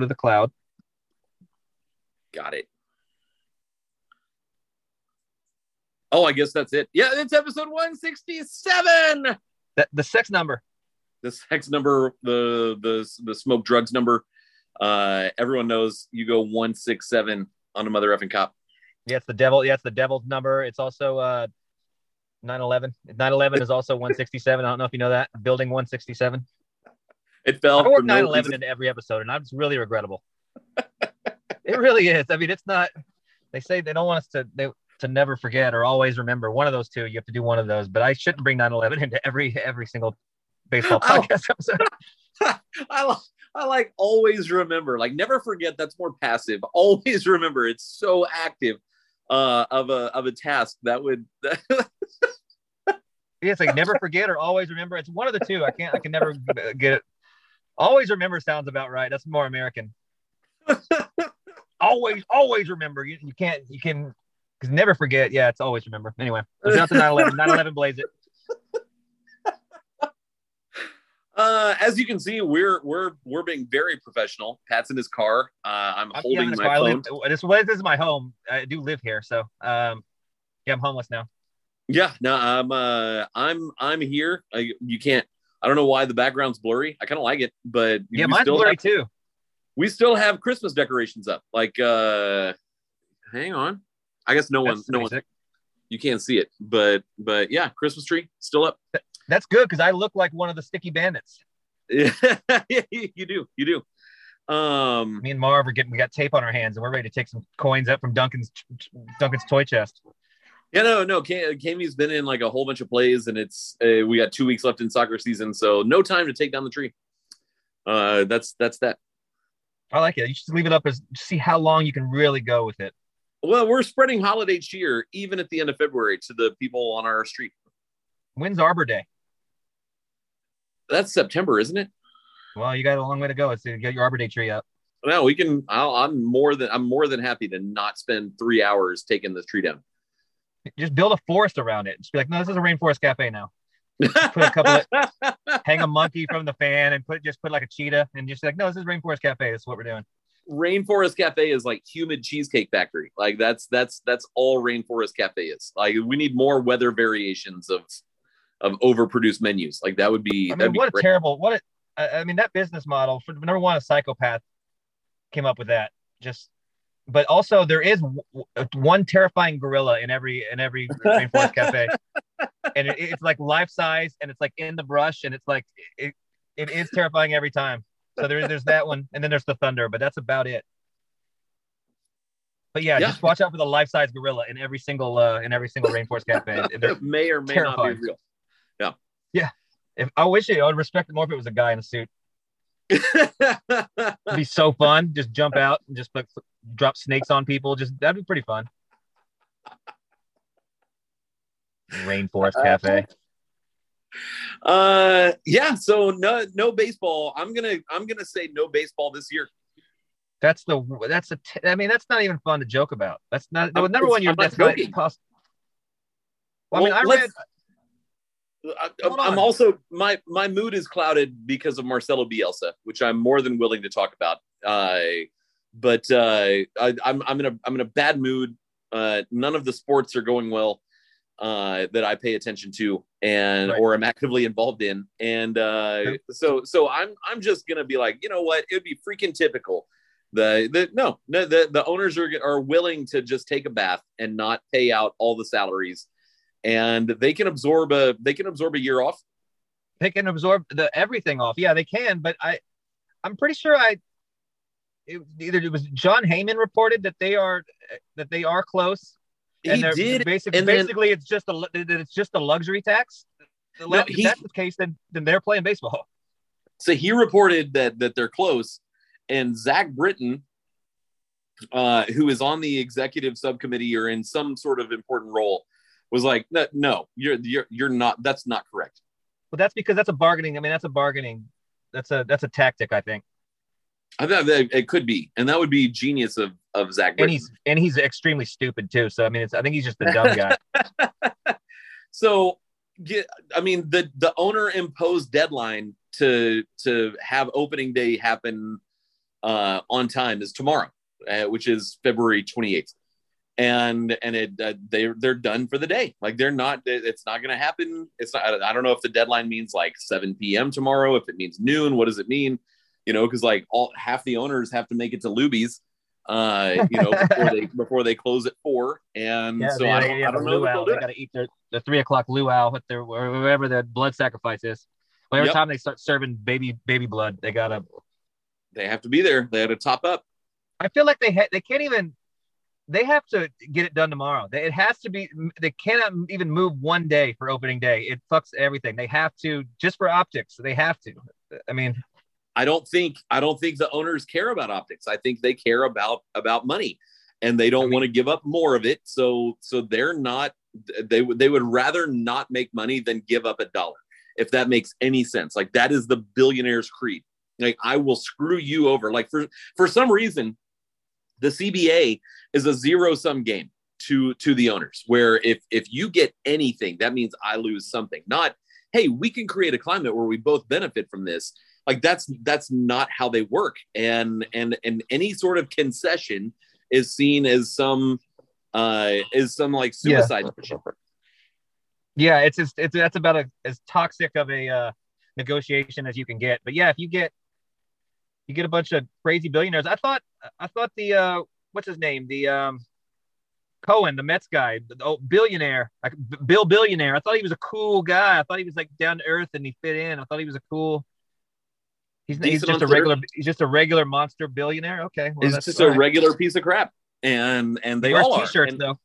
to the cloud. Got it. Oh, I guess that's it. Yeah, it's episode 167. The, the sex number. The sex number, the the the smoke drugs number. Uh, everyone knows you go 167 on a mother effing cop. Yeah, it's the devil. Yeah, it's the devil's number. It's also uh 911. 911 is also 167. I don't know if you know that. Building 167. It fell. I work for no 911 reason. into every episode, and I'm really regrettable. it really is. I mean, it's not. They say they don't want us to they, to never forget or always remember. One of those two. You have to do one of those. But I shouldn't bring 9 11 into every every single baseball Oh. podcast episode. I, I like always remember, like never forget. That's more passive. Always remember. It's so active uh, of a of a task that would. Yeah, it's like never forget or always remember. It's one of the two. I can't. I can never get it. Always remember sounds about right. That's more American. always, always remember. You, you can't. You can. Because never forget. Yeah, it's always remember. Anyway, there's nothing 911. 911 blaze it. uh, as you can see, we're we're we're being very professional. Pat's in his car. Uh, I'm I'm- holding yeah, my phone. live, this, this is my home. I do live here, so um, yeah, I'm homeless now. Yeah, no, I'm uh, I'm I'm here. I, you can't. I don't know why the background's blurry. I kind of like it, but Yeah, mine's still blurry have- too. we still have Christmas decorations up. Like, uh, hang on. I guess no one, no one, sick. you can't see it, but but yeah, Christmas tree still up. That's good because I look like one of the sticky bandits. Yeah, you do, you do. Um, Me and Marv are getting. We got tape on our hands, and we're ready to take some coins up from Duncan's Duncan's toy chest. Yeah, no, no. Cam- Cammy's been in like a whole bunch of plays, and it's uh, we got two weeks left in soccer season, so no time to take down the tree. Uh, that's that's that. I like it. You should leave it up as see how long you can really go with it. Well, we're spreading holiday cheer even at the end of February to the people on our street. When's Arbor Day? That's September, isn't it? Well, you got a long way to go. It's to get your Arbor Day tree up. No, we can. I'll, I'm more than I'm more than happy to not spend three hours taking this tree down. Just build a forest around it. Just be like, no, this is a rainforest cafe now. Put a couple of hang a monkey from the fan and put just put like a cheetah and just like, no, this is rainforest cafe. This is what we're doing. Rainforest Cafe is like humid cheesecake factory. Like that's that's that's all Rainforest Cafe is. Like we need more weather variations of of overproduced menus. Like that would be I mean, be what a terrible what a I I mean that business model for number one, a psychopath came up with that. Just but also there is w- w- one terrifying gorilla in every in every rainforest cafe, and it, it's like life size, and it's like in the brush, and it's like it, it is terrifying every time. So there's there's that one, and then there's the thunder, but that's about it. But yeah, Yeah. just watch out for the life size gorilla in every single uh in every single rainforest cafe. They're- may or may terrifying. not be real. Yeah yeah if I wish it, I would respect it more if it was a guy in a suit. It'd be so fun. Just jump out and just like drop snakes on people. Just that'd be pretty fun. Rainforest Cafe. uh yeah, so no no baseball. I'm gonna I'm gonna say no baseball this year. That's the that's a. T- I mean, that's not even fun to joke about. That's not. I'm- number one, you're that's not joking. poss- Well, I mean, I read. I, I'm on. also my my mood is clouded because of Marcelo Bielsa, which I'm more than willing to talk about. Uh, but uh, I, I'm I'm in a I'm in a bad mood. Uh, none of the sports are going well uh, that I pay attention to and Right. or am actively involved in, and uh, so so I'm I'm just gonna be like, you know what? It would be freaking typical. The, the no no the, the owners are are willing to just take a bath and not pay out all the salaries and they can absorb a they can absorb a year off. They can absorb the everything off. Yeah, they can. But I, I'm pretty sure I. It, either it was Jon Heyman reported that they are that they are close. and he did, basically and then- basically it's just a it's just a luxury tax. No, if he- that's the case, then then they're playing baseball. so he reported that that they're close, and Zack Britton, uh, who is on the executive subcommittee or in some sort of important role, was like, no, no, you're you're you're not. That's not correct. But that's because that's a bargaining. I mean, that's a bargaining. That's a that's a tactic, I think. I thought that it could be, and that would be genius of of Zack And he's and he's extremely stupid too. So I mean, it's I think he's just a dumb guy. so get i mean the the owner imposed deadline to to have opening day happen uh, on time is tomorrow, uh, which is February 28th. And and it uh, they they're done for the day. Like they're not. It's not going to happen. It's not. I don't know if the deadline means like 7 p.m. tomorrow. If it means noon, what does it mean? You know, because like all half the owners have to make it to Luby's uh, you know, before they before they close at four. And yeah, so they, I don't, yeah, I don't know. Luau, they got to eat their the three o'clock luau with their wherever the blood sacrifice is. But every yep. time they start serving baby baby blood, they gotta. They have to be there. They had to top up. I feel like they ha- they can't even. They have to get it done tomorrow. It has to be. They cannot even move one day for opening day. It fucks everything. They have to just for optics. They have to. I mean, I don't think I don't think the owners care about optics. I think they care about about money, and they don't I mean, want to give up more of it. So so they're not they would they would rather not make money than give up a dollar. If that makes any sense, like that is the billionaire's creed. Like I will screw you over. Like for for some reason, the CBA is a zero sum game to to the owners. Where if if you get anything, that means I lose something. Not hey, we can create a climate where we both benefit from this like that's that's not how they work and and and any sort of concession is seen as some uh is some like suicide yeah, yeah it's just it's that's about a, as toxic of a uh negotiation as you can get but yeah if you get you get a bunch of crazy billionaires i thought i thought the uh what's his name the um Cohen, the Mets guy, the oh, billionaire, like Bill Billionaire. I thought he was a cool guy. I thought he was like down to earth and he fit in. I thought he was a cool He's, he's just a regular. He's just a regular monster billionaire. Okay, well, he's just a regular piece of crap, and and they all are. T-shirts though.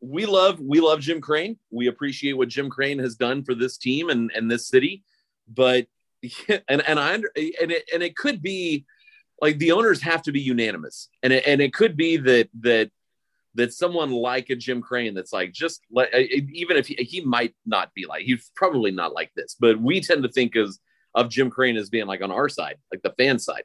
We love we love Jim Crane. We appreciate what Jim Crane has done for this team and and this city, but and and I and it and it could be like the owners have to be unanimous, and it, and it could be that that that someone like a Jim Crane that's like just like even if he, he might not be like he's probably not like this, but we tend to think as of Jim Crane as being like on our side, like the fan side.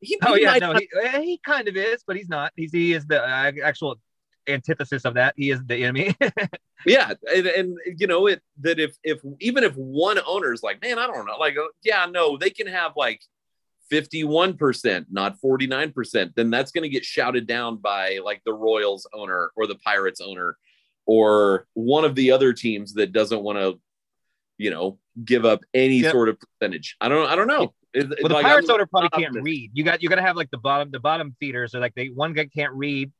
He, oh he yeah, no, he, eh, he kind of is, but he's not. He's he is the uh, actual antithesis of that. He is the enemy. yeah, and, and, you know it that if if even if one owner is like, man, I don't know, like, uh, yeah, no, they can have like 51%, not 49%, then that's going to get shouted down by like the Royals owner or the Pirates owner or one of the other teams that doesn't want to you know, give up any yep. sort of percentage. I don't, I don't know. It, well, the like, Pirates owner probably can't read. You got, you got to have like the bottom, the bottom feeders are like they one guy can't read,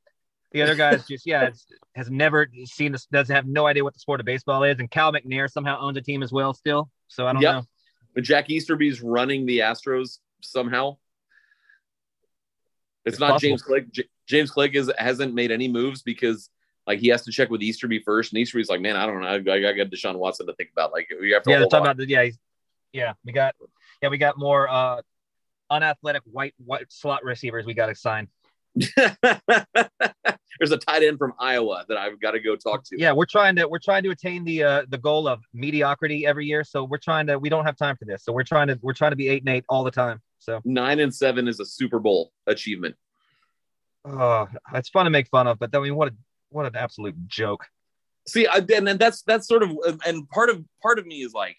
the other guy's just yeah, has never seen this, doesn't have no idea what the sport of baseball is, and Cal McNair somehow owns a team as well still. So I don't yep. know. But Jack Easterby's running the Astros somehow. It's, it's not possible. James Click. J- James Click is hasn't made any moves because like he has to check with Easterby first, and Easterby's like, man, I don't know, I, I got Deshaun Watson to think about. Like we have to yeah, talking about the, yeah, yeah, we got yeah, we got more uh unathletic white white slot receivers we got to sign. There's a tight end from Iowa that I've got to go talk to. Yeah, we're trying to we're trying to attain the uh, the goal of mediocrity every year. So we're trying to we don't have time for this. So we're trying to we're trying to be eight and eight all the time. So nine and seven is a Super Bowl achievement. Oh, it's fun to make fun of, but I mean, what a what an absolute joke. See, I, and, and that's that's sort of and part of part of me is like,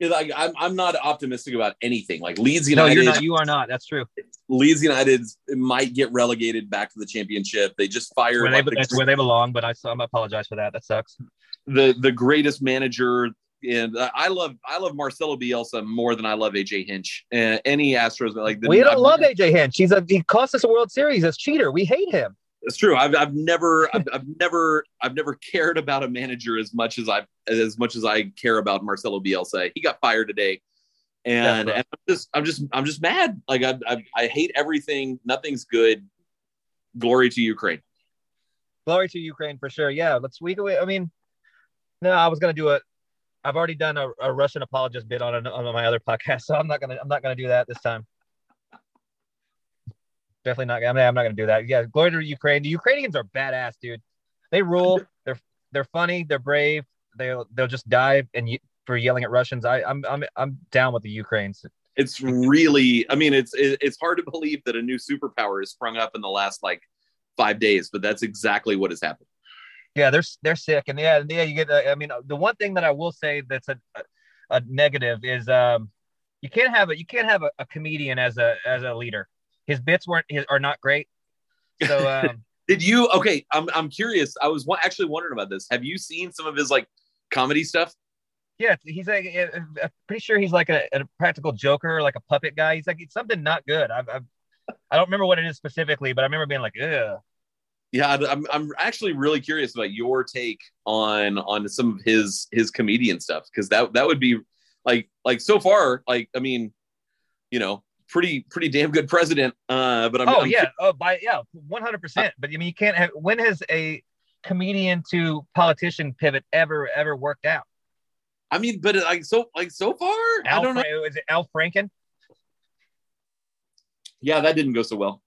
is like I'm I'm not optimistic about anything. Like Leeds United, no, you're not. You are not. That's true. Leeds United might get relegated back to the championship. They just fired. Where they, like, that's the, where they belong. But I, I apologize for that. That sucks. The the greatest manager and I love I love Marcelo Bielsa more than I love AJ Hinch. Uh, any Astros like the, we don't I've, love AJ Hinch. He's a he cost us a World Series as cheater. We hate him. It's true. I've, I've never I've, I've, never I've never cared about a manager as much as I've as much as I care about Marcelo Bielsa. He got fired today, and, and I'm just I'm just I'm just mad. Like I, I I hate everything. Nothing's good. Glory to Ukraine. Glory to Ukraine for sure. Yeah, let's week away. I mean, no, I was gonna do it. I've already done a, a Russian apologist bit on on my other podcast, so I'm not gonna I'm not gonna do that this time definitely not. I mean, I'm not gonna do that. Yeah, glory to Ukraine. The Ukrainians are badass, dude. They rule. They're they're funny. They're brave. They'll they'll just die and for yelling at Russians. I I'm I'm I'm down with the Ukrainians. It's really. I mean, it's it's hard to believe that a new superpower has sprung up in the last like five days, but that's exactly what has happened. Yeah, they're they're sick, and yeah, yeah. You get. Uh, I mean, the one thing that I will say that's a a negative is um You can't have a you can't have a, a comedian as a as a leader. His bits weren't his, are not great. So um, Did you? Okay, I'm I'm curious. I was actually wondering about this. Have you seen some of his like comedy stuff? yeah, he's like I'm pretty sure he's like a, a practical joker, like a puppet guy. He's like it's something not good. I've, I've I don't remember what it is specifically, but I remember being like, ugh. Yeah, I'm I'm actually really curious about your take on on some of his his comedian stuff because that that would be like like so far like I mean, you know, pretty pretty damn good president. Uh, but I'm oh I'm yeah, oh by yeah, one hundred percent. But I mean, you can't have. When has a comedian to politician pivot ever ever worked out? I mean, but like so like so far, Al I don't know. Is it Al Franken? Yeah, that didn't go so well.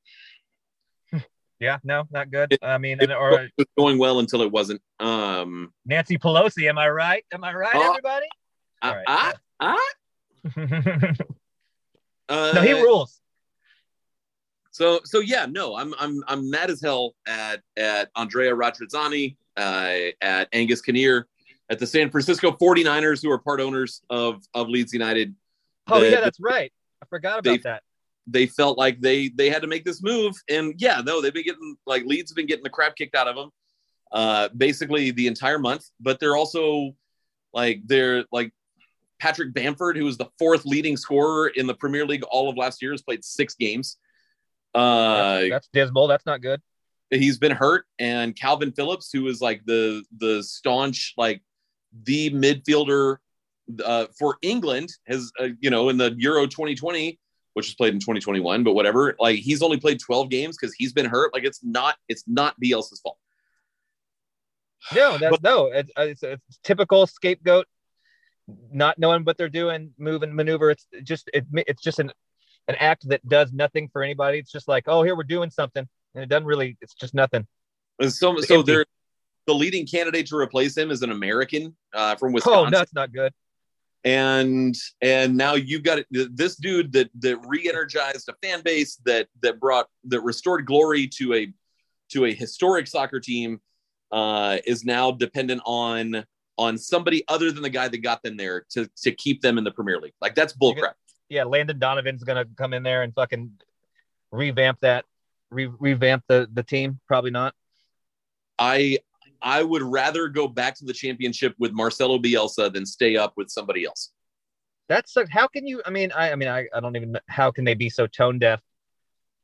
Yeah, no, not good. It- I mean, It or was going well until it wasn't. Um, Nancy Pelosi. Am I right? Am I right, Oh. everybody? All ah, right, ah, ah, uh, no, he rules. So so yeah, no, I'm I'm I'm mad as hell at at Andrea Radrizzani, uh, at Angus Kinnear, at the San Francisco 49ers, who are part owners of of Leeds United. Oh The- yeah, that's right. I forgot they- about that. They felt like they they had to make this move, and yeah, no, they've been getting like Leeds have been getting the crap kicked out of them, uh, basically the entire month. But they're also like they're like Patrick Bamford, who was the fourth leading scorer in the Premier League all of last year, has played six games. Uh, That's, that's dismal. That's not good. he's been hurt and Kalvin Phillips who is like the the staunch like the midfielder uh, for England has uh, you know in the Euro 2020 which was played in 2021 but whatever like he's only played 12 games cuz he's been hurt like it's not it's not Bielsa's fault No, that's no. It's, it's it's typical scapegoat, not knowing what they're doing, move and maneuver. It's just it, it's just an an act that does nothing for anybody. It's just like, oh, here we're doing something, and it doesn't really. It's just nothing. and so so Empty. they're the leading candidate to replace him is an American uh, from Oh, Wisconsin no, it's not good. and and now you've got this dude that that re-energized a fan base that that brought that restored glory to a to a historic soccer team uh is now dependent on on somebody other than the guy that got them there to to keep them in the premier league like that's bullcrap Yeah, Landon Donovan's gonna come in there and fucking revamp that, re- revamp the the team. Probably not. i i would rather go back to the championship with marcelo bielsa than stay up with somebody else That's like, how can you? I mean, I I mean, I, I don't even. know How can they be so tone deaf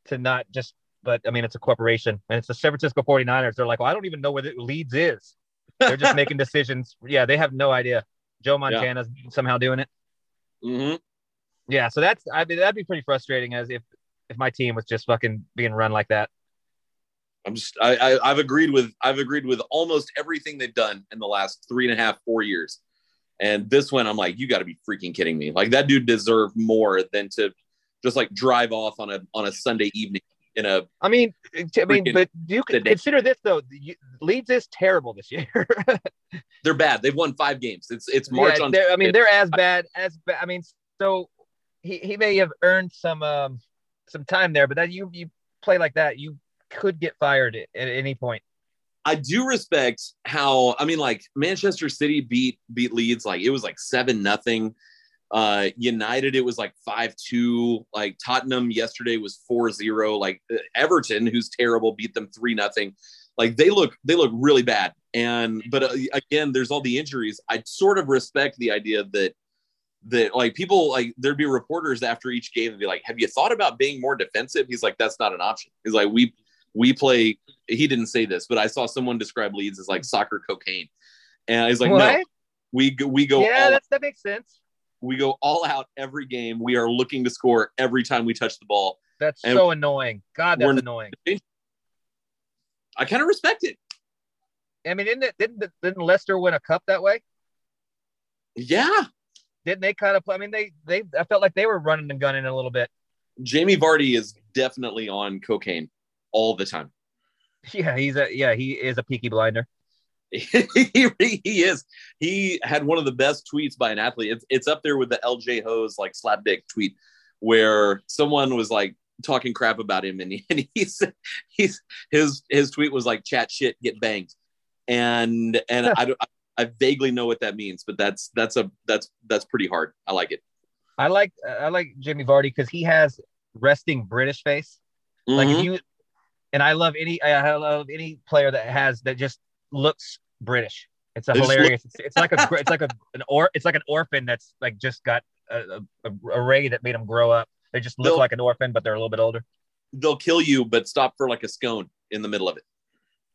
to not just? But I mean, it's a corporation and it's the San Francisco 49ers. They're like, well, I don't even know where the Leeds is. They're just making decisions. Yeah, they have no idea. Joe Montana's somehow doing it. hmm Yeah, so that's I mean that'd be pretty frustrating as if if my team was just fucking being run like that. i'm just I, I i've agreed with i've agreed with almost everything they've done in the last three and a half four years and this one i'm like you got to be freaking kidding me like that dude deserved more than to just like drive off on a on a sunday evening in a I mean, I mean, but you consider this though. You, Leeds is terrible this year. they're bad they've won five games it's it's march yeah, on I mean, they're as bad as I mean, so he, he may have earned some um some time there, but that you you play like that, you could get fired at, at any point. I do respect how I mean like Manchester City beat beat Leeds like it was like seven nothing. Uh United it was like 5-2 like Tottenham yesterday was 4-0 like uh, Everton who's terrible beat them 3 nothing. Like they look they look really bad. And but uh, again there's all the injuries. I sort of respect the idea that that like people like there'd be reporters after each game and be like have you thought about being more defensive? He's like that's not an option. He's like we we play he didn't say this, but I saw someone describe Leeds as like soccer cocaine, and he's like, no, we go, we go yeah, that makes sense. We go all out every game. We are looking to score every time we touch the ball. That's And so annoying. God, that's annoying. I kind of respect it. I mean, didn't it, didn't didn't Leicester win a cup that way? Yeah, Didn't they kind of? play? I mean, they they I felt like they were running and gunning a little bit. Jamie Vardy is definitely on cocaine all the time. Yeah, he's a yeah he is a peaky blinder. he, he is. He had one of the best tweets by an athlete. It's, it's up there with the LJ Hoes like slap dick tweet, where someone was like talking crap about him, and, he, and he's he's his his tweet was like chat shit, get banged, and and I don't. I vaguely know what that means, but that's that's a that's that's pretty hard. I like it. I like I like Jimmy Vardy because he has resting British face. Like if Mhm. you and I love any I love any player that has that just looks British. It's a They just look- hilarious. It's, it's like a it's like a an or it's like an orphan that's like just got a, a, a ray that made them grow up. They just look They'll- like an orphan, but they're a little bit older. they'll kill you, but stop for like a scone in the middle of it.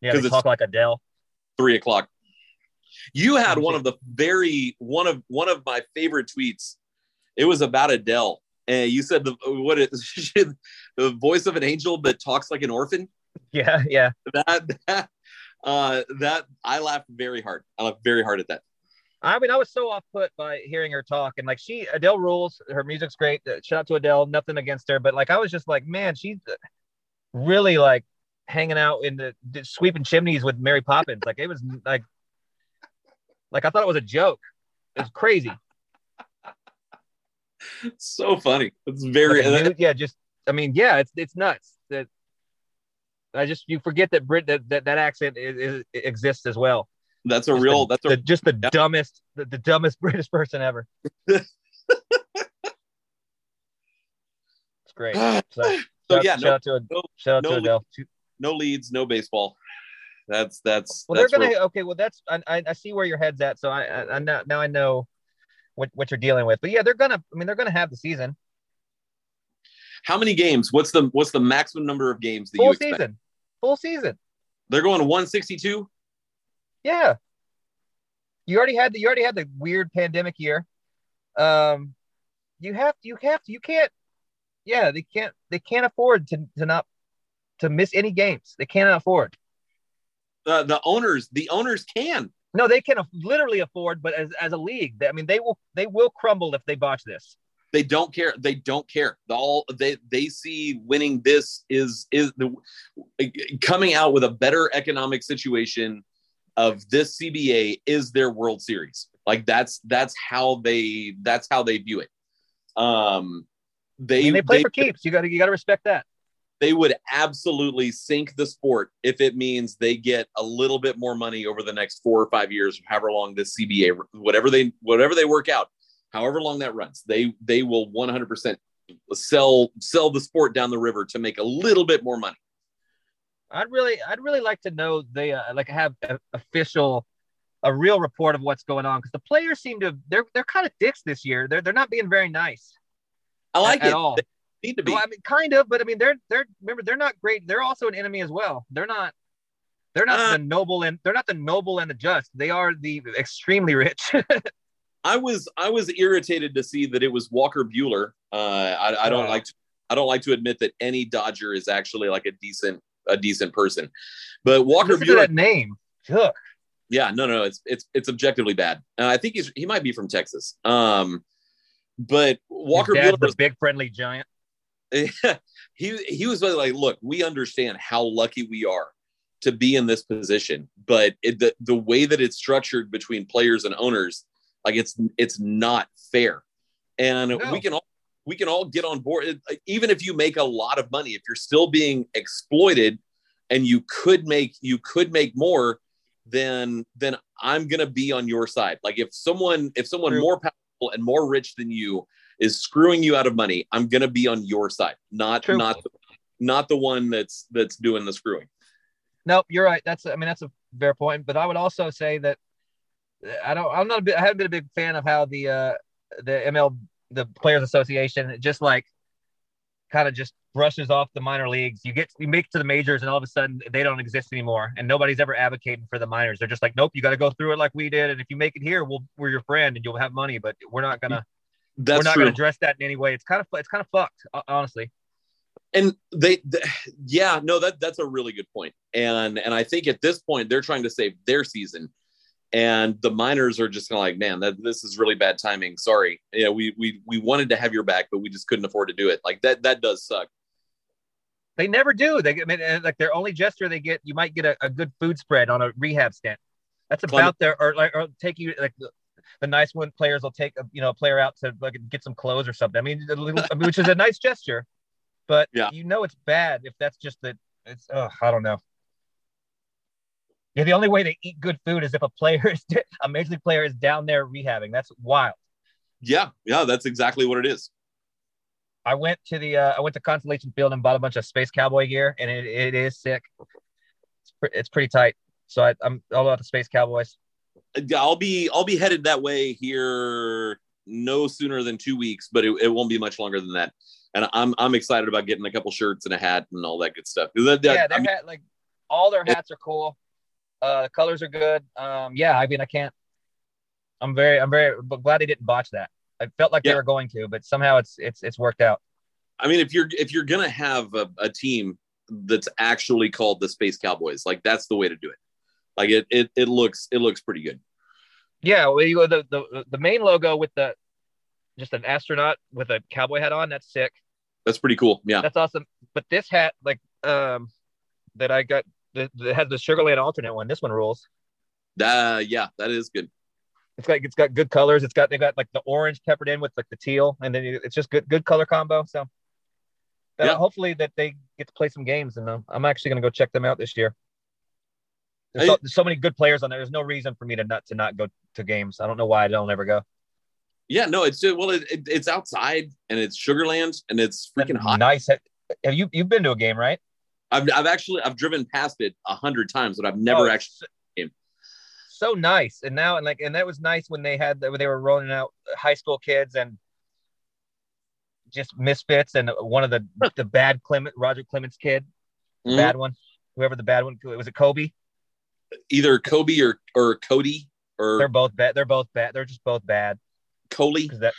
Yeah, they it's- talk like Adele. Three o'clock. You had one of the very one of one of my favorite tweets. It was about Adele, and you said the what is the voice of an angel that talks like an orphan. Yeah, yeah. That that uh, that I laughed very hard. I laughed very hard at that. I mean, I was so off put by hearing her talk, and like she Adele rules. Her music's great. Uh, Shout out to Adele. Nothing against her, but like I was just like, man, she's uh, really like hanging out in the, sweeping chimneys with Mary Poppins. Like it was like, like I thought it was a joke. It was crazy. So funny. It's very. Like a yeah, just I mean, yeah, it's it's nuts. I just you forget that Brit that that, that accent is, is, exists as well. that's a Just real. the, That's a the- just the yeah. dumbest the, the dumbest British person ever. it's great. So, so shout, yeah. shout No, out to no- shout out no to Adele. no leads, no baseball. That's that's. Well, that's they're gonna where- okay. Well, that's I, I I see where your head's at. So I I, I now, now I know what what you're dealing with. But yeah, they're gonna. I mean, they're gonna have the season, How many games? What's the what's the maximum number of games that you full expect? season, full season. They're going 162. Yeah. You already had the you already had the weird pandemic year. Um, you have to you have to you can't. Yeah, they can't they can't afford to to not to miss any games. They cannot afford. The the owners the owners can. No, they can literally afford, but as, as a league, I mean, they will they will crumble if they botch this. They don't care. They don't care. The all they they see winning this is is the coming out with a better economic situation of this CBA is their World Series. Like that's that's how they that's how they view it. Um, they I mean, they play they- for keeps. You got to you got to respect that. they would absolutely sink the sport if it means they get a little bit more money over the next four or five years, however long this CBA, whatever they whatever they work out, however long that runs, they they will 100% sell sell the sport down the river to make a little bit more money. I'd really I'd really like to know they uh, like have a, official a real report of what's going on because the players seem to they're they're kind of dicks this year. They're they're not being very nice I like at, it. all. They need to be. Well, I mean, kind of, but I mean, they're they're remember they're not great. They're also an enemy as well. They're not they're not Uh, the noble and they're not the noble and the just. They are the extremely rich. I was I was irritated to see that it was Walker Buehler. Uh, I, I don't like to, I don't like to admit that any Dodger is actually like a decent a decent person, but Walker Listen Buehler. that name. Ugh. Yeah, no, no, it's it's it's objectively bad. Uh, I think he's he might be from Texas. Um, but Walker His dad's Buehler the was, big friendly giant. he he was like, look, we understand how lucky we are to be in this position, but it, the the way that it's structured between players and owners, like it's it's not fair, and No. we can all we can all get on board. Even if you make a lot of money, if you're still being exploited, and you could make you could make more, then then I'm gonna be on your side. Like if someone if someone True. more powerful and more rich than you is screwing you out of money, I'm gonna be on your side, not True. not the, not the one that's that's doing the screwing. Nope, you're right. That's I mean that's a fair point. But I would also say that I don't. I'm not. A bit, I haven't been a big fan of how the uh the ML the Players Association just like kind of just brushes off the minor leagues. You get you make it to the majors, and all of a sudden they don't exist anymore, and nobody's ever advocating for the minors. They're just like, nope, you got to go through it like we did, and if you make it here, we'll we're your friend, and you'll have money, but we're not gonna That's we're not true. gonna address that in any way. It's kind of it's kind of fucked, honestly. and they, th- yeah no that that's a really good point and and i think at this point they're trying to save their season and the miners are just kind of like man that this is really bad timing sorry yeah we we we wanted to have your back but we just couldn't afford to do it like that that does suck They never do. They get I mean, like their only gesture they get. You might get a, a good food spread on a rehab stand. That's about their or like or take you like the, the nice one players will take a you know a player out to like get some clothes or something. I mean, a little, I mean, which is a nice gesture, but Yeah. you know it's bad if that's just that. It's oh I don't know. The only way they eat good food is if a player is a major league player is down there rehabbing. That's wild. Yeah, yeah, that's exactly what it is. I went to the uh, I went to Constellation Field and bought a bunch of Space Cowboy gear, and it, it is sick. It's, pre- it's pretty tight. So I, I'm all about the Space Cowboys. I'll be I'll be headed that way here no sooner than two weeks, but it, it won't be much longer than that. And I'm I'm excited about getting a couple shirts and a hat and all that good stuff. That, that, yeah, their I mean, hat, like all their hats are cool. Uh, the colors are good. Um, yeah, I mean, I can't. I'm very, I'm very glad they didn't botch that. I felt like Yeah. they were going to, but somehow it's it's it's worked out. I mean, if you're if you're gonna have a, a team that's actually called the Space Cowboys, like that's the way to do it. Like it it it looks it looks pretty good. Yeah, well, you go the, the the main logo with the just an astronaut with a cowboy hat on. That's sick. That's pretty cool. Yeah. That's awesome. But this hat, like um, that I got, that has the Sugarland alternate one. This one rules. Uh, yeah, that is good. It's got it's got good colors. It's got they got like the orange peppered in with like the teal, and then it's just good good color combo. So uh, Yeah. hopefully that they get to play some games, and I'm actually gonna go check them out this year. There's, so, there's so many good players on there. There's no reason for me to not to not go to games. I don't know why I don't ever go. Yeah, no, it's just, well, it, it, it's outside and it's Sugarland and it's freaking hot. Nice. Have you you've been to a game, right? I've, I've actually I've driven past it a hundred times, but I've never Oh, actually. so- So nice, and now and like and that was nice when they had when they were rolling out high school kids and just misfits and one of the the bad Clemens Roger Clemens kid, Mhm. bad one, whoever the bad one was it Koby? Either Koby or or Kody or They're both bad. They're both bad. They're just both bad Coley. that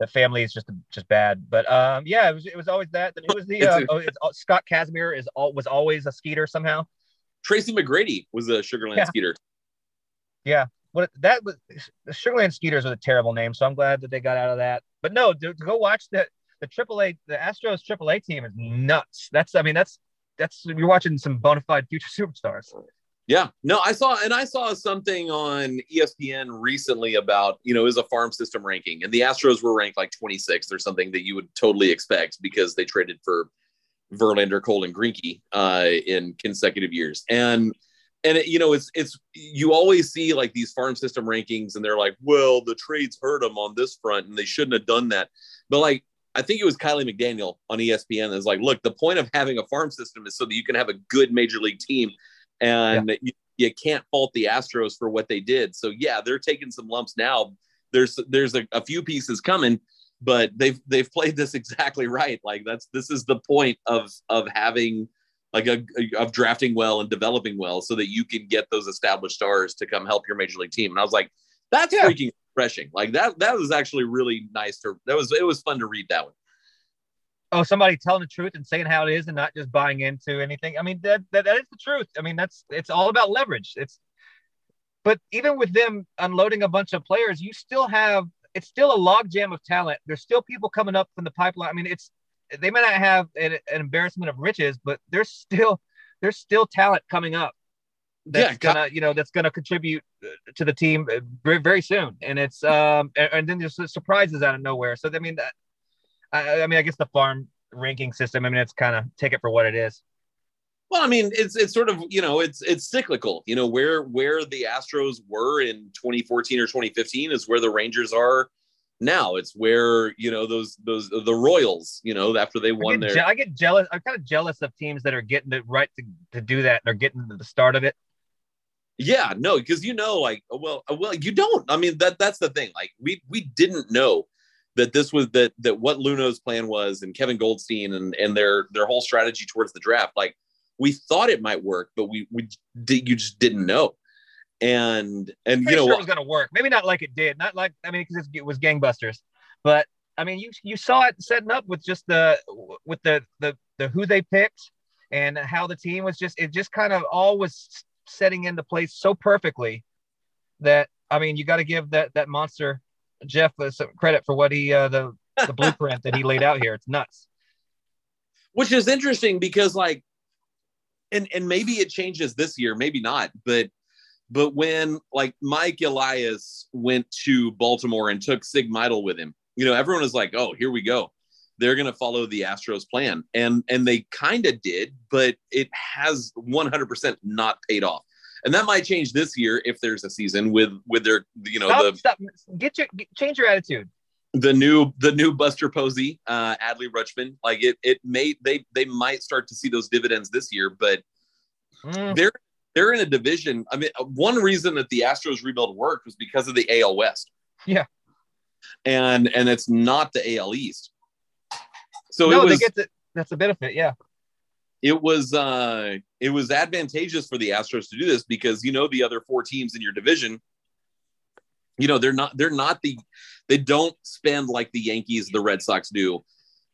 the family is just just bad. But um, yeah, it was it was always that. Then it was the uh, oh, it's, uh, Scott Kazmir is all was always a skeeter somehow. Tracy McGrady was a Sugarland Yeah. skeeter. Yeah, what that was the Sugarland Skeeters was a terrible name, so I'm glad that they got out of that. But no, to, to go watch the the AAA the Astros AAA team is nuts. That's I mean that's that's you're watching some bona fide future superstars. Yeah, no, I saw and I saw something on ESPN recently about you know is a farm system ranking, and the Astros were ranked like 26th or something that you would totally expect because they traded for Verlander, Cole, and Greinke uh, in consecutive years, and and it, you know it's it's you always see like these farm system rankings, and they're like, well, the trades hurt them on this front, and they shouldn't have done that, but like. I think it was Kiley McDaniel on ESPN was like, look, the point of having a farm system is so that you can have a good major league team and you, you can't fault the Astros for what they did. So yeah, they're taking some lumps now. There's there's a, a few pieces coming, but they've they've played this exactly right. Like that's this is the point of of having like a of drafting well and developing well so that you can get those established stars to come help your major league team. And I was like, that's Yeah. freaking refreshing. Like that that was actually really nice to that was it was fun to read that one. Oh, somebody telling the truth and saying how it is and not just buying into anything. I mean that that, that is the truth. I mean that's it's all about leverage. It's but even with them unloading a bunch of players, you still have it's still a logjam of talent. There's still people coming up from the pipeline. I mean, it's they may not have an, an embarrassment of riches, but there's still there's still talent coming up that's Yeah, gonna you know that's gonna contribute uh, to the team uh, very, very soon. And it's um and, and then there's surprises out of nowhere. So I mean that I, I mean I guess the farm ranking system. I mean it's kind of take it for what it is. Well, I mean, it's it's sort of you know it's it's cyclical. You know where where the Astros were in 2014 or 2015 is where the Rangers are now. It's where you know those those the Royals. You know after they won get, their je- I get jealous. I'm kind of jealous of teams that are getting it right to, to do that. They're getting to the start of it. yeah no because you know like well uh, well you don't. I mean that that's the thing. Like we we didn't know that this was that that what Luhnow's plan was and Kevin Goldstein and and their their whole strategy towards the draft. Like we thought it might work, but we we did you just didn't know. And and you know sure it was going to work. Maybe not like it did. Not like I mean because it was gangbusters, but I mean you you saw it setting up with just the with the the the who they picked and how the team was just it just kind of all was setting into place so perfectly that I mean you got to give that that monster Jeff uh, some credit for what he uh, the the blueprint that he laid out here. It's nuts. which is interesting because like and and maybe it changes this year maybe not but but when like mike elias went to baltimore and took sig Mejdal with him you know everyone was like oh here we go they're going to follow the astros plan and and they kind of did but it has 100% not paid off and that might change this year if there's a season with with their you know Stop, the stop. Get your get, change your attitude. the new the new Buster Posey, uh, Adley Rutschman. Like it it may they they might start to see those dividends this year, but Mm, they're they're in a division. I mean, one reason that the Astros rebuild worked was because of the AL West. Yeah. and and it's not the AL East. So no, it was they get the, that's a benefit. Yeah. It was uh it was advantageous for the Astros to do this because you know the other four teams in your division you know they're not they're not the they don't spend like the Yankees the Red Sox do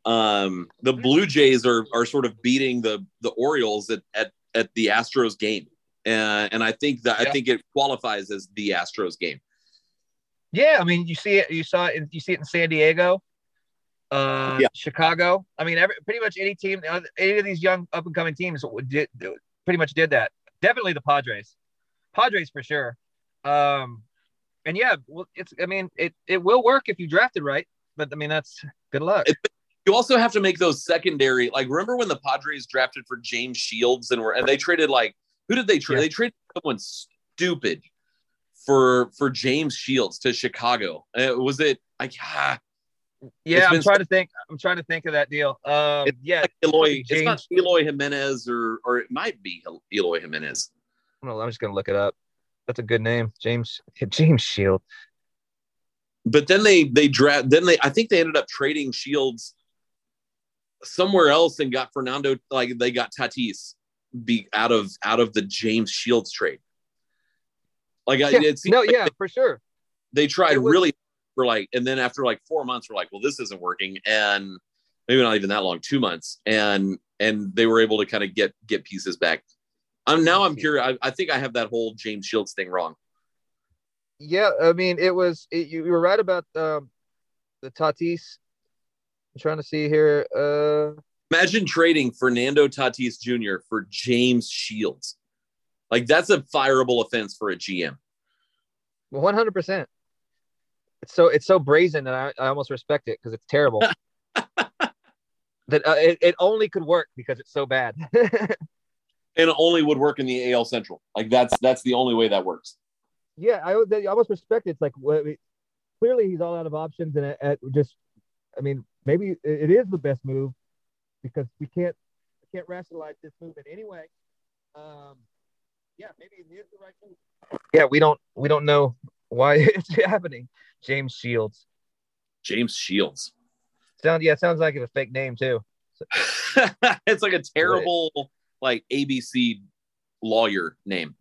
um the Blue Jays are are sort of beating the the Orioles at at, at the Astros game and and I think that I think it qualifies as the Astros game Yeah, I mean, you see it. You saw it. In, you see it in San Diego, uh, Yeah. Chicago. I mean, every, pretty much any team, any of these young up and coming teams did pretty much did that. Definitely the Padres, Padres for sure. Um, and yeah, well, it's. I mean, it it will work if you draft it right. But I mean, that's good luck. You also have to make those secondary like remember when the Padres drafted for James Shields and were and they traded like who did they trade Yeah. they traded someone stupid for for James Shields to Chicago uh, was it like ah, yeah, I'm trying to think. I'm trying to think of that deal. Um, It's yeah, like Eloy it's not Eloy Jimenez or or it might be Eloy Jimenez on, I'm just gonna look it up. That's a good name, James James Shield. but then they they draft then they I think they ended up trading Shields somewhere else and got Fernando like they got Tatis be out of out of the James Shields trade like I Yeah, it seems no, like yeah, for sure. they tried was- really for like and then after like four months we're like well this isn't working and maybe not even that long two months and and they were able to kind of get get pieces back i'm now i'm curious I, I think i have that whole james shields thing wrong Yeah, I mean, it was it, you, you were right about um, the Tatis. I'm trying to see here. Uh, imagine trading fernando tatis jr for james shields like that's a fireable offense for a gm 100. Percent It's so it's so brazen that I, I almost respect it because it's terrible. that uh, it, it only could work because it's so bad. and it only would work in the al central like that's that's the only way that works yeah, I, I almost respect it. It's like well, I clearly he's all out of options, and it, it just, I mean, maybe it, it is the best move because we can't we can't rationalize this move in any way. Um, yeah, maybe it is the right move. Yeah, we don't we don't know why it's happening. James Shields james shields sound yeah, sounds like it's a fake name too. it's like a terrible like abc lawyer name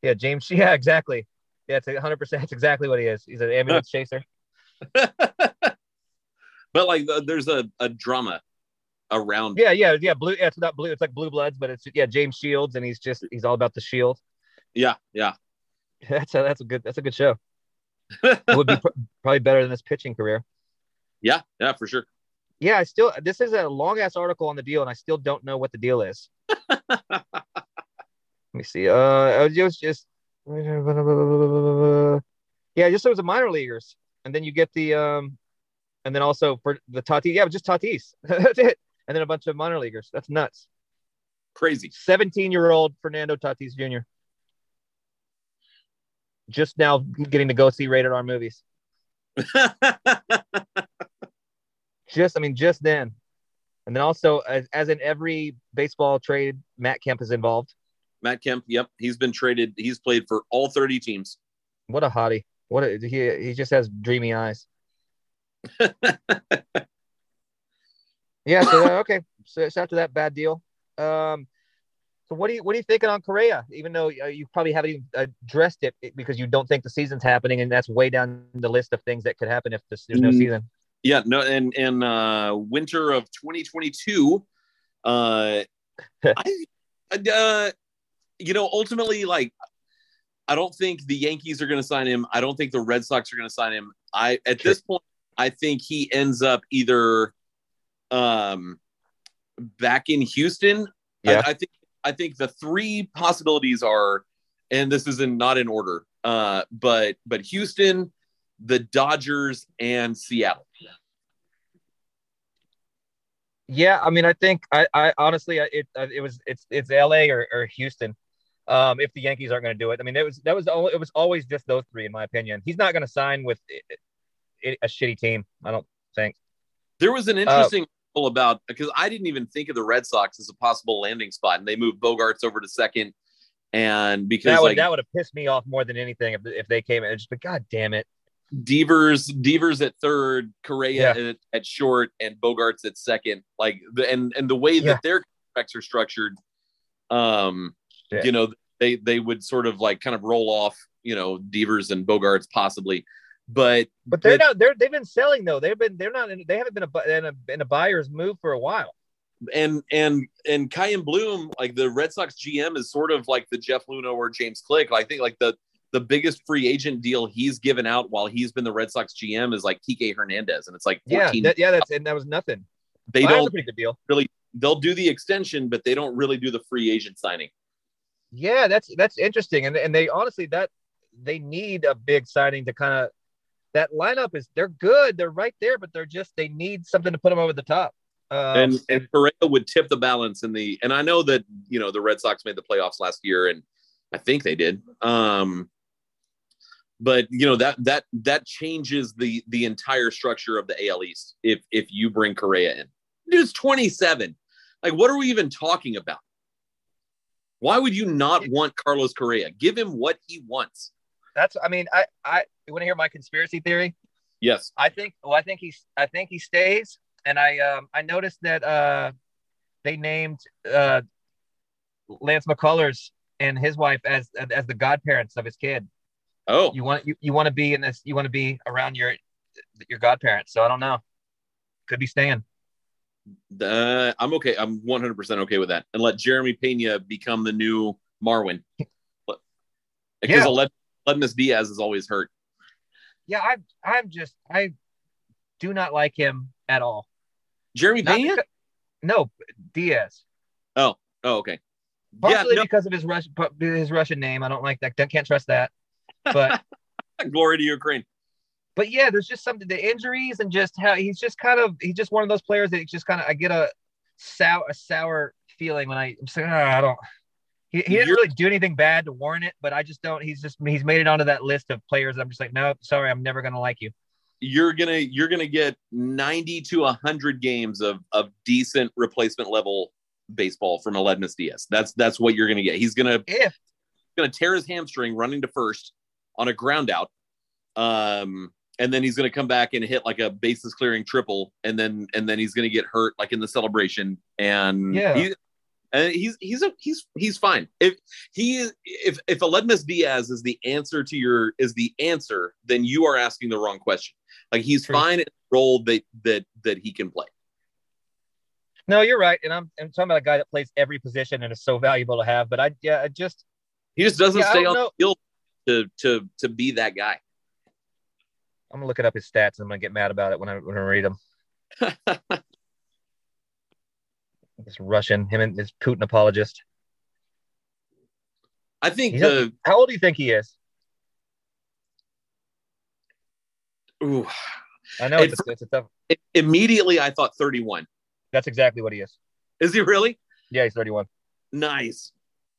Yeah, James. Yeah, exactly. Yeah, it's 100. percent It's exactly what he is. He's an ambulance chaser. but like uh, there's a, a drama around Yeah, yeah, yeah. Blue. Yeah, it's not blue. It's like Blue Bloods, but it's yeah, James Shields, and he's just he's all about the shield. yeah yeah That's a that's a good that's a good show. It would be pr- probably better than his pitching career. yeah yeah for sure Yeah, I still this is a long ass article on the deal, and I still don't know what the deal is. Let me see. Uh, it was just yeah, just so it was the minor leaguers, and then you get the um, and then also for the Tatis, yeah, just Tatis. That's it, and then a bunch of minor leaguers. That's nuts. crazy 17 year old Fernando Tatis Jr. Just now getting to go see rated R movies. Just, I mean, just then. And then also, as, as in every baseball trade, Matt Kemp is involved. matt kemp yep he's been traded he's played for all 30 teams What a hottie. What a, he, he just has dreamy eyes. yeah. So, uh, okay. So, so after that bad deal. Um, so what do you what are you thinking on Correa? Even though uh, you probably haven't even addressed it because you don't think the season's happening, and that's way down the list of things that could happen if this, there's no Mm. season. yeah no and and uh winter of 2022 uh i uh you know ultimately like i don't think the yankees are going to sign him i don't think the red sox are going to sign him i at Sure. this point i think he ends up either um back in houston Yeah. I, I think i think the three possibilities are and this is in not in order uh but but houston the dodgers and seattle Yeah, I mean, I think I, I honestly, it, uh, it was, it's, it's L.A. or, or Houston. Um, if the Yankees aren't going to do it, I mean, it was that was the only, it was always just those three, in my opinion. He's not going to sign with, a shitty team. I don't think. There was an interesting uh, about because I didn't even think of the Red Sox as a possible landing spot, and they moved Bogaerts over to second. And because that would, like, that would have pissed me off more than anything if, if they came in. Just but god damn it, Devers, Devers at third, Correa yeah. at, at, short, and Bogaerts at second. Like the and and the way yeah. that their contracts are structured, um, yeah. you know, they they would sort of like kind of roll off, you know, Devers and Bogaerts possibly, but but they're but, not they're they've been selling though. They've been they're not in, they haven't been a in a in a buyer's move for a while. And and and Chaim Bloom, like the Red Sox GM, is sort of like the Jeff Luhnow or James Click. I think like the the biggest free agent deal he's given out while he's been the Red Sox GM is like Kike Hernandez, and it's like 14 yeah, that, yeah, that's and that was nothing. They well, don't pretty good deal. Really, they'll do the extension, but they don't really do the free agent signing. Yeah, that's that's interesting, and and they honestly that they need a big signing to kind of that lineup is they're good, they're right there, but they're just they need something to put them over the top. Um, and and Correa would tip the balance in the and I know that you know the Red Sox made the playoffs last year and I think they did. Um, but you know that that that changes the the entire structure of the AL East if if you bring Correa in. Dude's 27. Like what are we even talking about? Why would you not want Carlos Correa? Give him what he wants. That's I mean, I I you want to hear my conspiracy theory? Yes. I think well I think he's I think he stays and I um I noticed that uh they named uh Lance McCullers and his wife as as the godparents of his kid. Oh, you want you, you want to be in this? You want to be around your your godparents. So I don't know. Could be staying. Uh, I'm okay. I'm 100 percent okay with that, and let Jeremy Pena become the new Marwin. Because yeah. Aledmys Diaz is always hurt. Yeah, I'm. I'm just. I do not like him at all. Jeremy not Pena? Because, no, Diaz. Oh. Oh, okay. Partially yeah, no. because of his Russian his Russian name. I don't like that. Can't trust that. But glory to Ukraine. But yeah, there's just something the injuries and just how he's just kind of he's just one of those players that just kind of I get a sour a sour feeling when I I'm like, oh, ah, I don't he, he didn't really do anything bad to warrant it, but I just don't. He's just he's made it onto that list of players. I'm just like, no, sorry, I'm never gonna like you. You're gonna you're gonna get 90 to 100 games of of decent replacement level baseball from Aledmys Diaz. That's that's what you're gonna get. He's gonna if gonna tear his hamstring running to first on a ground out. Um, and then he's going to come back and hit like a bases clearing triple, and then and then he's going to get hurt like in the celebration. And yeah, he, and he's he's a, he's he's fine. If he is if if Aledmys Diaz is the answer to your is the answer, then you are asking the wrong question. Like he's True. fine in the role that that that he can play. No, you're right, and I'm, I'm talking about a guy that plays every position and is so valuable to have. But I yeah, I just he just doesn't yeah, stay on know. the field to to to be that guy. I'm gonna look it up his stats and I'm gonna get mad about it when I when I read them. this Russian, him and his Putin apologist. I think He's the how old do you think he is? Ooh, I know it's, it's a tough. It, immediately, I thought 31. That's exactly what he is. Is he really? Yeah, he's 31. Nice.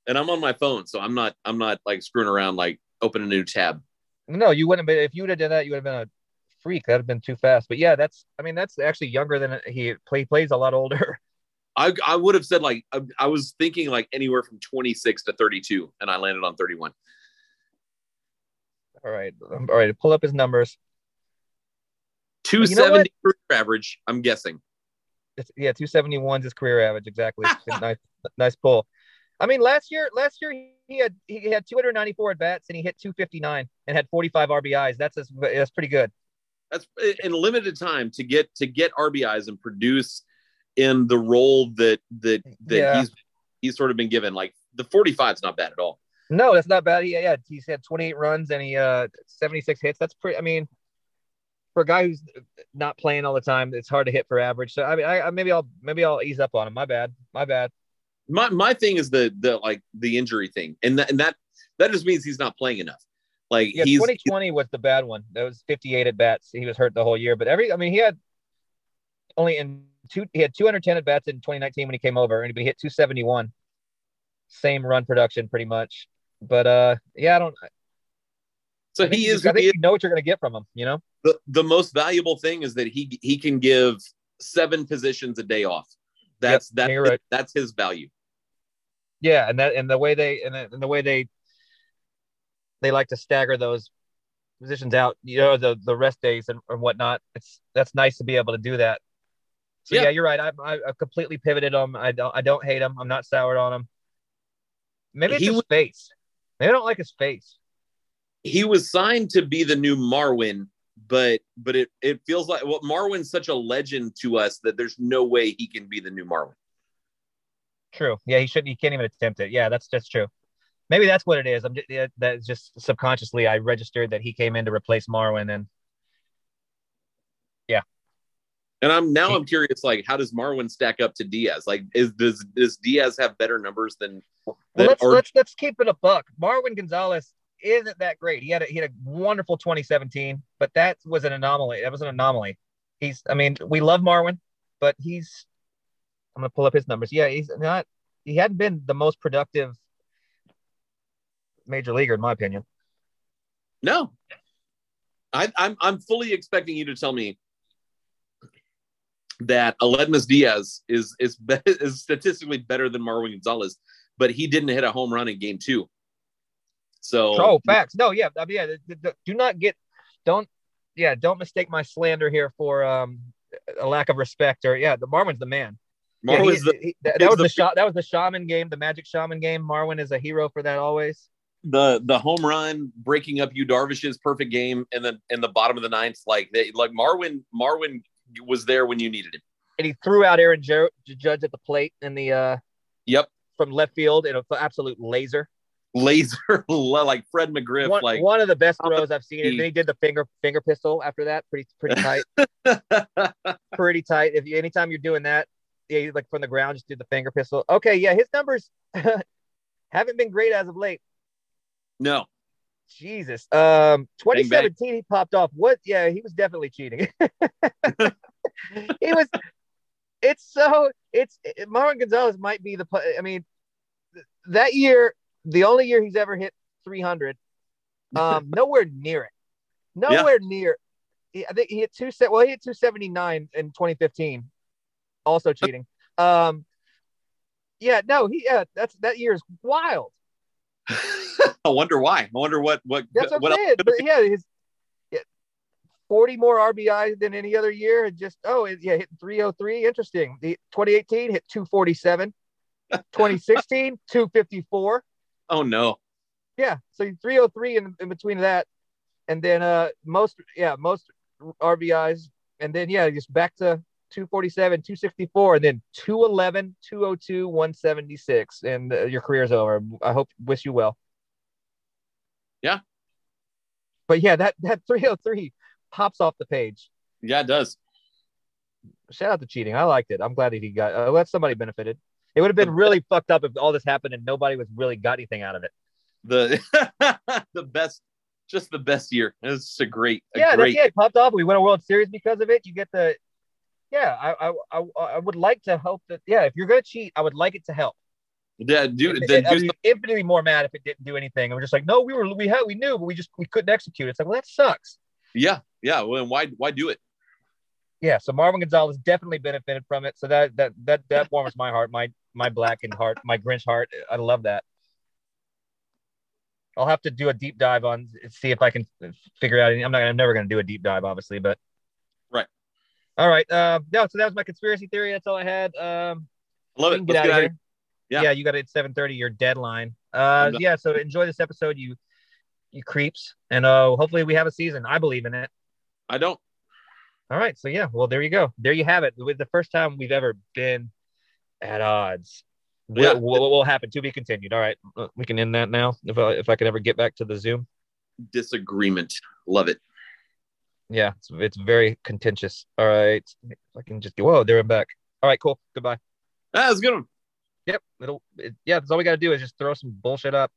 And I'm on my phone, so I'm not. I'm not like screwing around like open a new tab. No, you wouldn't have been. If you would have done that, you would have been a freak. That'd have been too fast. But yeah, that's. I mean, that's actually younger than he play, plays a lot older. I I would have said like I, I was thinking like anywhere from 26 to 32, and I landed on 31. All right, all right. Pull up his numbers. 270 you know average. I'm guessing. It's, yeah, 271 is his career average. Exactly. nice, nice pull. I mean, last year, last year he had he had 294 at bats and he hit 259 and had 45 RBIs. That's that's pretty good. That's in limited time to get to get RBIs and produce in the role that that that yeah. he's he's sort of been given. Like the 45 is not bad at all. No, that's not bad. Yeah, yeah, he's had 28 runs and he uh 76 hits. That's pretty. I mean, for a guy who's not playing all the time, it's hard to hit for average. So I mean, I, I maybe I'll maybe I'll ease up on him. My bad. My bad my my thing is the the like the injury thing, and that and that that just means he's not playing enough. Like yeah, 2020 was the bad one. That was 58 at bats. He was hurt the whole year, but every I mean he had only in two he had 210 at bats in 2019 when he came over, and he hit 271. Same run production, pretty much. But uh, yeah, I don't. So he is. I think you know what you're going to get from him. You know. The, the most valuable thing is that he he can give seven positions a day off. That's Yep, that right. that's his value. Yeah, and that and the way they and the, and the way they they like to stagger those positions out, you know, the the rest days and, and whatnot. It's that's nice to be able to do that. So yeah, Yeah. you're right. I I I completely pivoted him. I don't I don't hate him. I'm not soured on him. Maybe it's He his was- face. Maybe I don't like his face. He was signed to be the new Marwin, but but it it feels like well Marwin's such a legend to us that there's no way he can be the new Marwin. True. Yeah, he shouldn't. He can't even attempt it. Yeah, that's that's true. Maybe that's what it is. I'm just, yeah, that's just subconsciously I registered that he came in to replace Marwin, and And I'm now I'm curious, like, how does Marwin stack up to Diaz? Like, is does does Diaz have better numbers than? Well, let's let's let's keep it a buck. Marwin Gonzalez isn't that great. He had a, he had a wonderful 2017, but that was an anomaly. That was an anomaly. He's I mean, we love Marwin, but he's I'm gonna pull up his numbers. Yeah, he's not he hadn't been the most productive major leaguer in my opinion. no. I, I'm I'm fully expecting you to tell me that Aledmys Diaz is is be- is statistically better than Marwin Gonzalez, but he didn't hit a home run in Game Two. So Oh, facts. No, yeah, I mean, yeah. th- th- Do not get, don't, yeah, don't mistake my slander here for um a lack of respect or yeah. The Marwin's the man. Yeah, he- the, he- that, that was the- the shot. That was the shaman game, the magic shaman game. Marwin is a hero for that always. the the home run breaking up you Darvish's perfect game and then in the bottom of the ninth, like they like Marwin Marwin was there when you needed him. And he threw out Aaron Jer- Judge at the plate in the uh Yep. from left field in an absolute laser. Laser like Fred McGriff, One, like one of the best throws I've seen. And then he did the finger finger pistol after that. Pretty pretty tight. pretty tight. If you anytime you're doing that, yeah, like from the ground, just do the finger pistol. Okay, yeah, his numbers haven't been great as of late. no. Jesus. Um 2017 he popped off. What yeah, he was definitely cheating. he was it's so it's it, Marwin Gonzalez might be the I mean that year the only year he's ever hit 300 um nowhere near it. Nowhere near. He, I think he hit two set well he hit 279 in 2015. Also cheating. Um yeah, no, he yeah, that's that year is wild. I wonder why. I wonder what what That's what, what else- But yeah, his yeah, 40 more RBIs than any other year. And just, oh, it- yeah, hit 303. Interesting. The 2018 hit 247. 2016, 254. Oh no. Yeah. So 303 in, in between that. And then uh most, yeah, most RBIs. And then, yeah, just back to 247, 264, and then 211, 202, 176. And uh, your career's over. I hope, wish you well. Yeah. But yeah, that, that 303 pops off the page. Yeah, it does. Shout out to cheating. I liked it. I'm glad that he got, uh, let somebody benefited. It would have been really fucked up if all this happened and nobody was really got anything out of it. The the best just the best year. It's just a great a yeah, great that's it popped off. We won a World Series because of it. You get the, yeah, I, I, I, I would like to hope that, yeah, if you're going to cheat, I would like it to help. yeah, do, It- then it- be infinitely more mad if it didn't do anything. We're just like, no, we were, we had, we knew, but we just, we couldn't execute. It's like, well, that sucks. yeah, yeah. Well, why why do it? Yeah. So Marwin Gonzalez definitely benefited from it. So that, that, that, that warms my heart, my, my blackened heart, my Grinch heart. I love that. I'll have to do a deep dive on see if I can figure out. Any, I'm not. I'm never going to do a deep dive, obviously, but Right. All right. Uh, no. So that was my conspiracy theory. That's all I had. Um, Love it. can Let's get out of here. Yeah. Yeah. You got it at 7:30. Your deadline. Uh, yeah. So enjoy this episode, you, you creeps, and uh, hopefully we have a season. I believe in it. I don't. All right. So yeah. Well, there you go. There you have it. With the first time we've ever been at odds. Yeah. What, what will happen to be continued? All right, Uh, we can end that now. If I, if I can ever get back to the Zoom. Disagreement. Love it. Yeah, it's, it's very contentious. All right, if I can just go. whoa, they're back. All right, cool. Goodbye. That was a good one. Yep, it'll it, yeah. That's all we got to do is just throw some bullshit up.